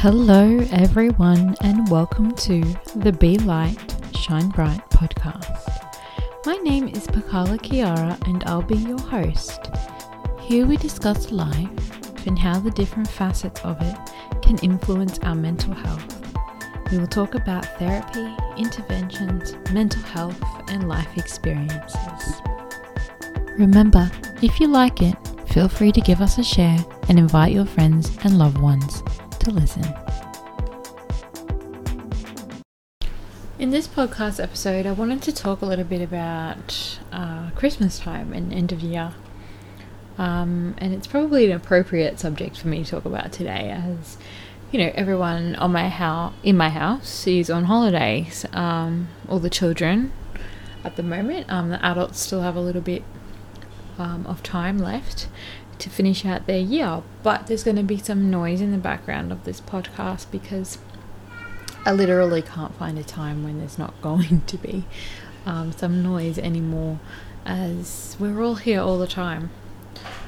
Hello, everyone, and welcome to the Be Light, Shine Bright podcast. My name is Pakala Kiara, and I'll be your host. Here we discuss life and how the different facets of it can influence our mental health. We will talk about therapy, interventions, mental health, and life experiences. Remember, if you like it, feel free to give us a share and invite your friends and loved ones to listen. In this podcast episode, I wanted to talk a little bit about uh, Christmas time and end of year. Um, and it's probably an appropriate subject for me to talk about today, as you know, everyone on my house in my house is on holidays. Um, all the children at the moment, um, the adults still have a little bit um, of time left to finish out their year. But there's going to be some noise in the background of this podcast because I literally can't find a time when there's not going to be um, some noise anymore, as we're all here all the time.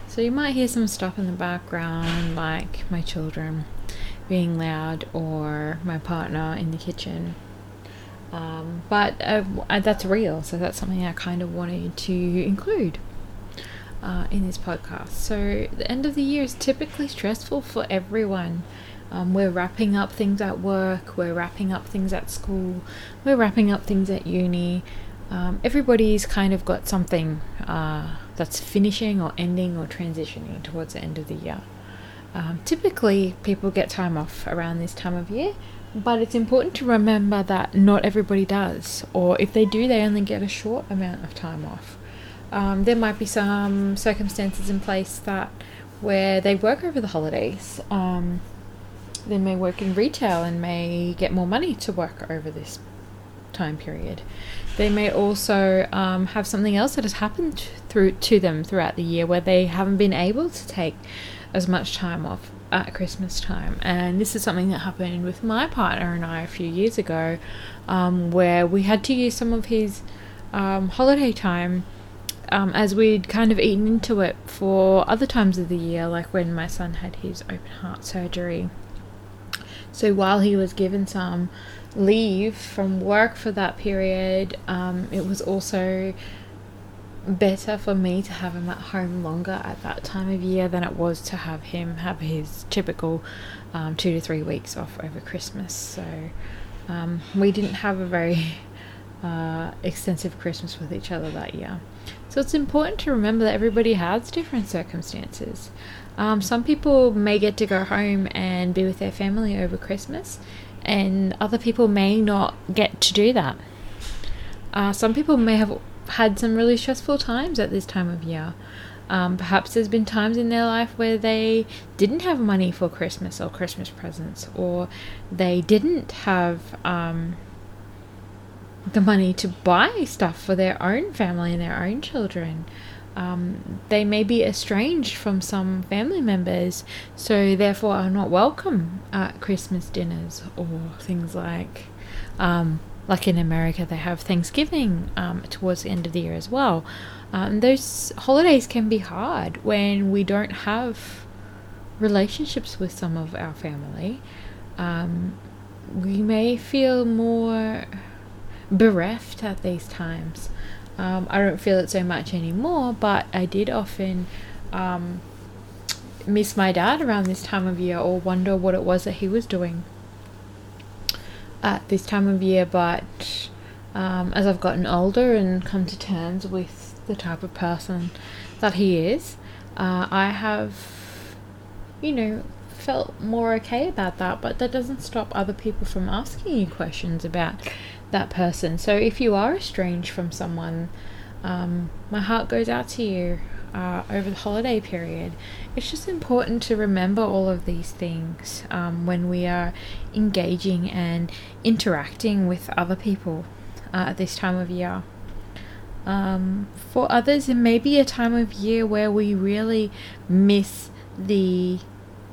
So you might hear some stuff in the background, like my children being loud or my partner in the kitchen. Um, but uh, that's real, so that's something I kind of wanted to include uh, in this podcast. So, the end of the year is typically stressful for everyone. Um, we're wrapping up things at work, we're wrapping up things at school, we're wrapping up things at uni. Um, everybody's kind of got something uh, that's finishing or ending or transitioning towards the end of the year. Um, typically, people get time off around this time of year, but it's important to remember that not everybody does, or if they do, they only get a short amount of time off. Um, there might be some circumstances in place that where they work over the holidays. Um, they may work in retail and may get more money to work over this time period. They may also um, have something else that has happened through to them throughout the year where they haven't been able to take as much time off at Christmas time. And this is something that happened with my partner and I a few years ago, um, where we had to use some of his um, holiday time um, as we'd kind of eaten into it for other times of the year, like when my son had his open heart surgery. So while he was given some leave from work for that period, um, it was also better for me to have him at home longer at that time of year than it was to have him have his typical um, two to three weeks off over Christmas. So um, we didn't have a very uh, extensive Christmas with each other that year. So it's important to remember that everybody has different circumstances. Um, some people may get to go home and be with their family over Christmas, and other people may not get to do that. Uh, some people may have had some really stressful times at this time of year. Um, perhaps there's been times in their life where they didn't have money for Christmas or Christmas presents, or they didn't have um, the money to buy stuff for their own family and their own children. Um, they may be estranged from some family members, so therefore are not welcome at Christmas dinners or things like, um, like in America, they have Thanksgiving um, towards the end of the year as well. Um, those holidays can be hard when we don't have relationships with some of our family. Um, we may feel more bereft at these times. Um, I don't feel it so much anymore, but I did often um, miss my dad around this time of year or wonder what it was that he was doing at this time of year. But um, as I've gotten older and come to terms with the type of person that he is, uh, I have, you know, felt more okay about that. But that doesn't stop other people from asking you questions about that person. So if you are estranged from someone, um, my heart goes out to you uh, over the holiday period. It's just important to remember all of these things um, when we are engaging and interacting with other people uh, at this time of year. Um, for others, it may be a time of year where we really miss the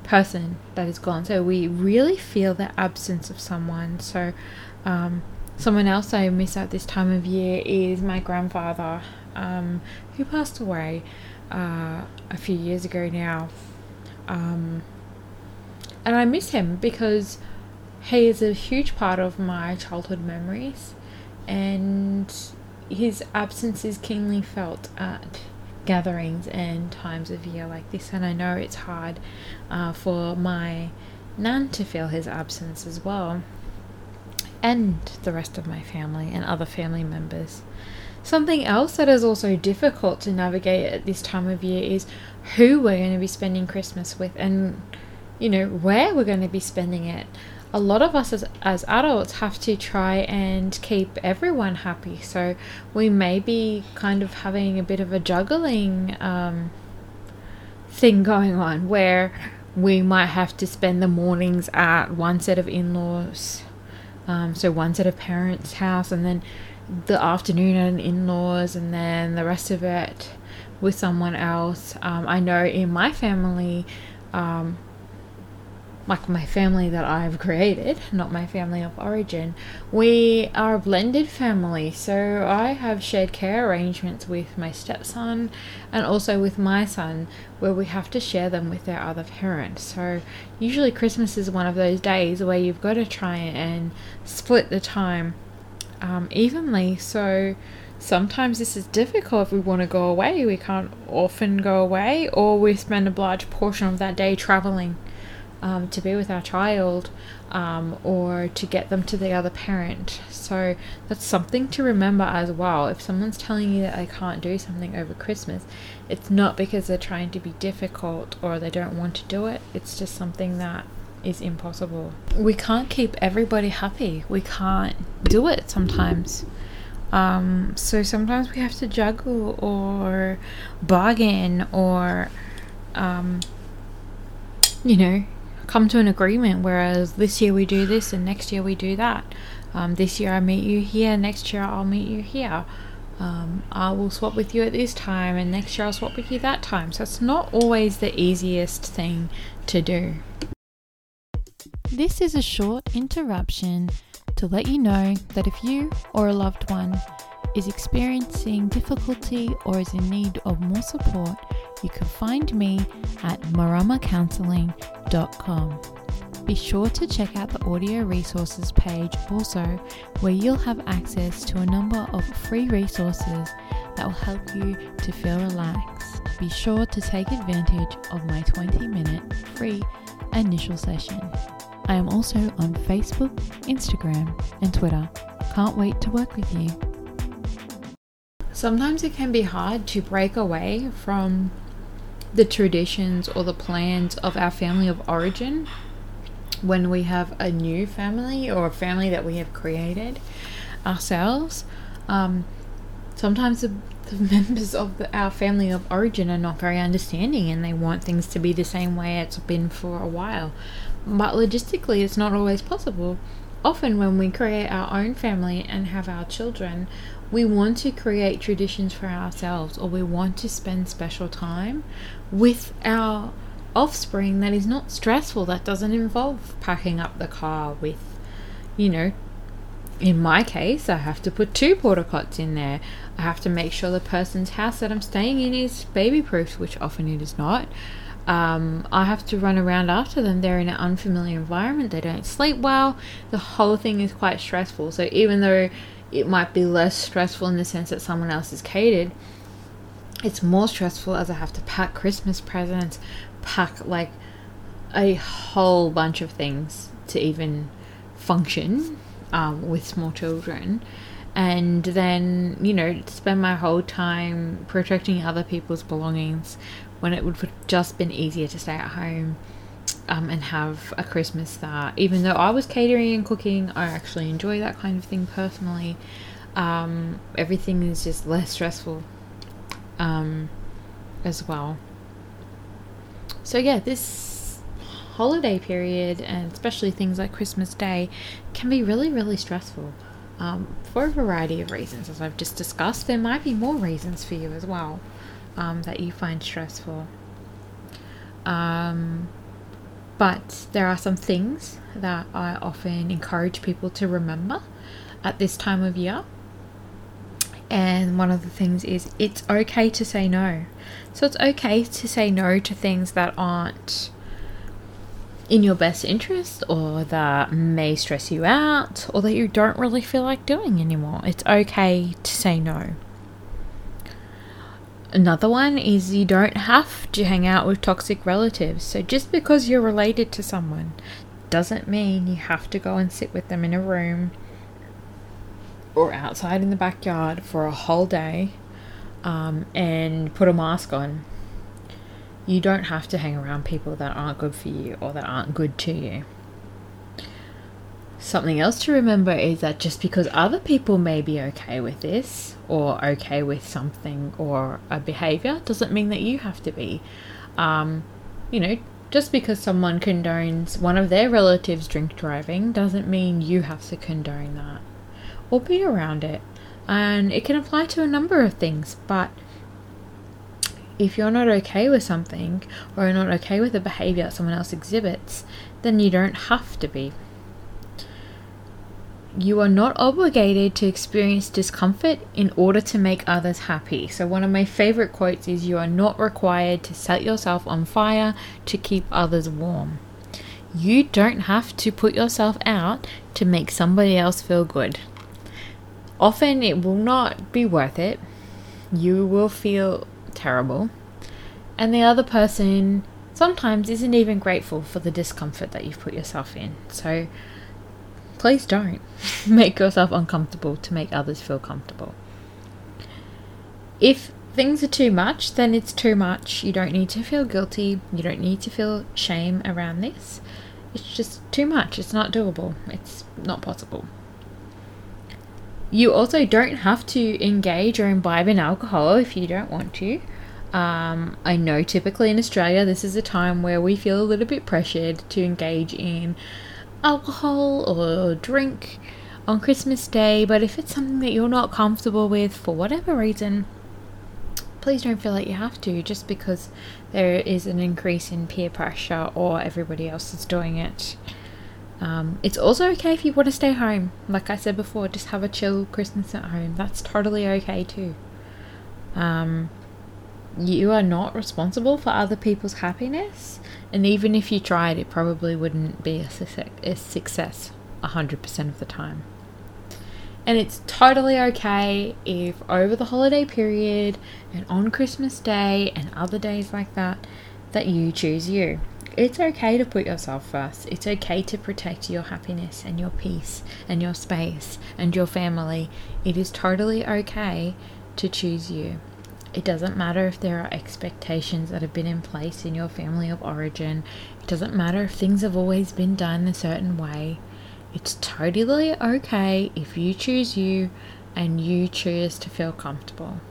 person that is gone. So we really feel the absence of someone. So um, Someone else I miss at this time of year is my grandfather, um, who passed away uh, a few years ago now. Um, and I miss him because he is a huge part of my childhood memories, and his absence is keenly felt at gatherings and times of year like this. And I know it's hard uh, for my nan to feel his absence as well, and the rest of my family and other family members. Something else that is also difficult to navigate at this time of year is who we're going to be spending Christmas with and, you know, where we're going to be spending it. A lot of us as, as adults have to try and keep everyone happy. So we may be kind of having a bit of a juggling um, thing going on where we might have to spend the mornings at one set of in laws, um, so one set of parents' house, and then the afternoon at an in laws, and then the rest of it with someone else. Um, I know in my family, um, like my family that I've created, not my family of origin, we are a blended family. So I have shared care arrangements with my stepson and also with my son, where we have to share them with their other parent. So usually Christmas is one of those days where you've got to try and split the time um, evenly. So sometimes this is difficult if we want to go away. We can't often go away, or we spend a large portion of that day traveling um, to be with our child um, or to get them to the other parent. So that's something to remember as well. If someone's telling you that they can't do something over Christmas, it's not because they're trying to be difficult or they don't want to do it, it's just something that is impossible. We can't keep everybody happy, we can't do it sometimes. Um, so sometimes we have to juggle or bargain or, um, you know, come to an agreement. Whereas this year we do this and next year we do that. Um, this year I meet you here, next year I'll meet you here. Um, I will swap with you at this time, and next year I'll swap with you that time. So it's not always the easiest thing to do. This is a short interruption to let you know that if you or a loved one is experiencing difficulty or is in need of more support, you can find me at maramacounseling.com. Be sure to check out the audio resources page also, where you'll have access to a number of free resources that will help you to feel relaxed. Be sure to take advantage of my 20 minute free initial session. I am also on Facebook, Instagram, and Twitter. Can't wait to work with you. Sometimes it can be hard to break away from the traditions or the plans of our family of origin when we have a new family or a family that we have created ourselves. Um, sometimes the, the members of the, our family of origin are not very understanding and they want things to be the same way it's been for a while. But logistically, it's not always possible. Often, when we create our own family and have our children, we want to create traditions for ourselves or we want to spend special time with our offspring that is not stressful, that doesn't involve packing up the car with, you know, in my case, I have to put two porta pots in there. I have to make sure the person's house that I'm staying in is baby proof, which often it is not. Um, I have to run around after them. They're in an unfamiliar environment. They don't sleep well. The whole thing is quite stressful. So even though it might be less stressful in the sense that someone else is catered, it's more stressful as I have to pack Christmas presents, pack like a whole bunch of things to even function um, with small children. And then, you know, spend my whole time protecting other people's belongings when it would have just been easier to stay at home um, and have a Christmas that, even though I was catering and cooking, I actually enjoy that kind of thing personally. Um, everything is just less stressful um, as well. So, yeah, this holiday period, and especially things like Christmas Day, can be really, really stressful um, for a variety of reasons. As I've just discussed, there might be more reasons for you as well um, that you find stressful. Um, but there are some things that I often encourage people to remember at this time of year. And one of the things is it's okay to say no. So it's okay to say no to things that aren't in your best interest or that may stress you out or that you don't really feel like doing anymore. It's okay to say no. Another one is you don't have to hang out with toxic relatives. So just because you're related to someone doesn't mean you have to go and sit with them in a room or outside in the backyard for a whole day um, and put a mask on you don't have to hang around people that aren't good for you or that aren't good to you. Something else to remember is that just because other people may be okay with this or okay with something or a behavior doesn't mean that you have to be. Um, you know, just because someone condones one of their relatives drink driving doesn't mean you have to condone that or be around it. And it can apply to a number of things, but if you're not okay with something or not okay with the behavior that someone else exhibits, then you don't have to be. You are not obligated to experience discomfort in order to make others happy. So, one of my favorite quotes is You are not required to set yourself on fire to keep others warm. You don't have to put yourself out to make somebody else feel good. Often it will not be worth it. You will feel terrible. And the other person sometimes isn't even grateful for the discomfort that you've put yourself in. So please don't make yourself uncomfortable to make others feel comfortable. If things are too much, then it's too much. You don't need to feel guilty. You don't need to feel shame around this. It's just too much. It's not doable. It's not possible. You also don't have to engage or imbibe in alcohol if you don't want to. Um, I know typically in Australia, this is a time where we feel a little bit pressured to engage in alcohol or drink on Christmas Day, but if it's something that you're not comfortable with for whatever reason, please don't feel like you have to just because there is an increase in peer pressure or everybody else is doing it. Um, it's also okay if you want to stay home. Like I said before, just have a chill Christmas at home. That's totally okay too. Um, you are not responsible for other people's happiness, and even if you tried, it probably wouldn't be a success, a 100% of the time. And it's totally okay if over the holiday period and on Christmas Day and other days like that, that you choose you it's okay to put yourself first. It's okay to protect your happiness and your peace and your space and your family. It is totally okay to choose you. It doesn't matter if there are expectations that have been in place in your family of origin. It doesn't matter if things have always been done a certain way. It's totally okay if you choose you and you choose to feel comfortable.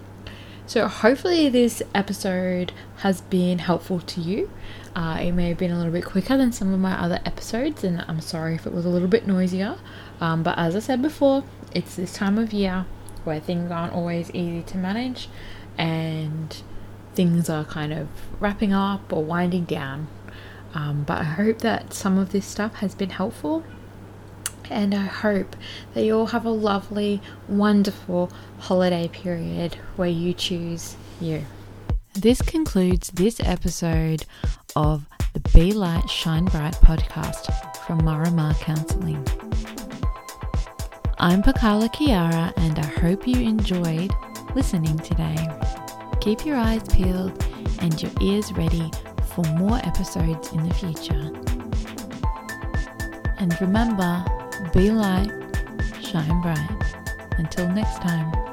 So, hopefully, this episode has been helpful to you. Uh, it may have been a little bit quicker than some of my other episodes, and I'm sorry if it was a little bit noisier. Um, but as I said before, it's this time of year where things aren't always easy to manage and things are kind of wrapping up or winding down. Um, but I hope that some of this stuff has been helpful and I hope that you all have a lovely, wonderful holiday period where you choose you. This concludes this episode of the Be Light Shine Bright podcast from Marama Counseling. I'm Pakala Kiara and I hope you enjoyed listening today. Keep your eyes peeled and your ears ready for more episodes in the future. And remember, be light, shine bright. Until next time.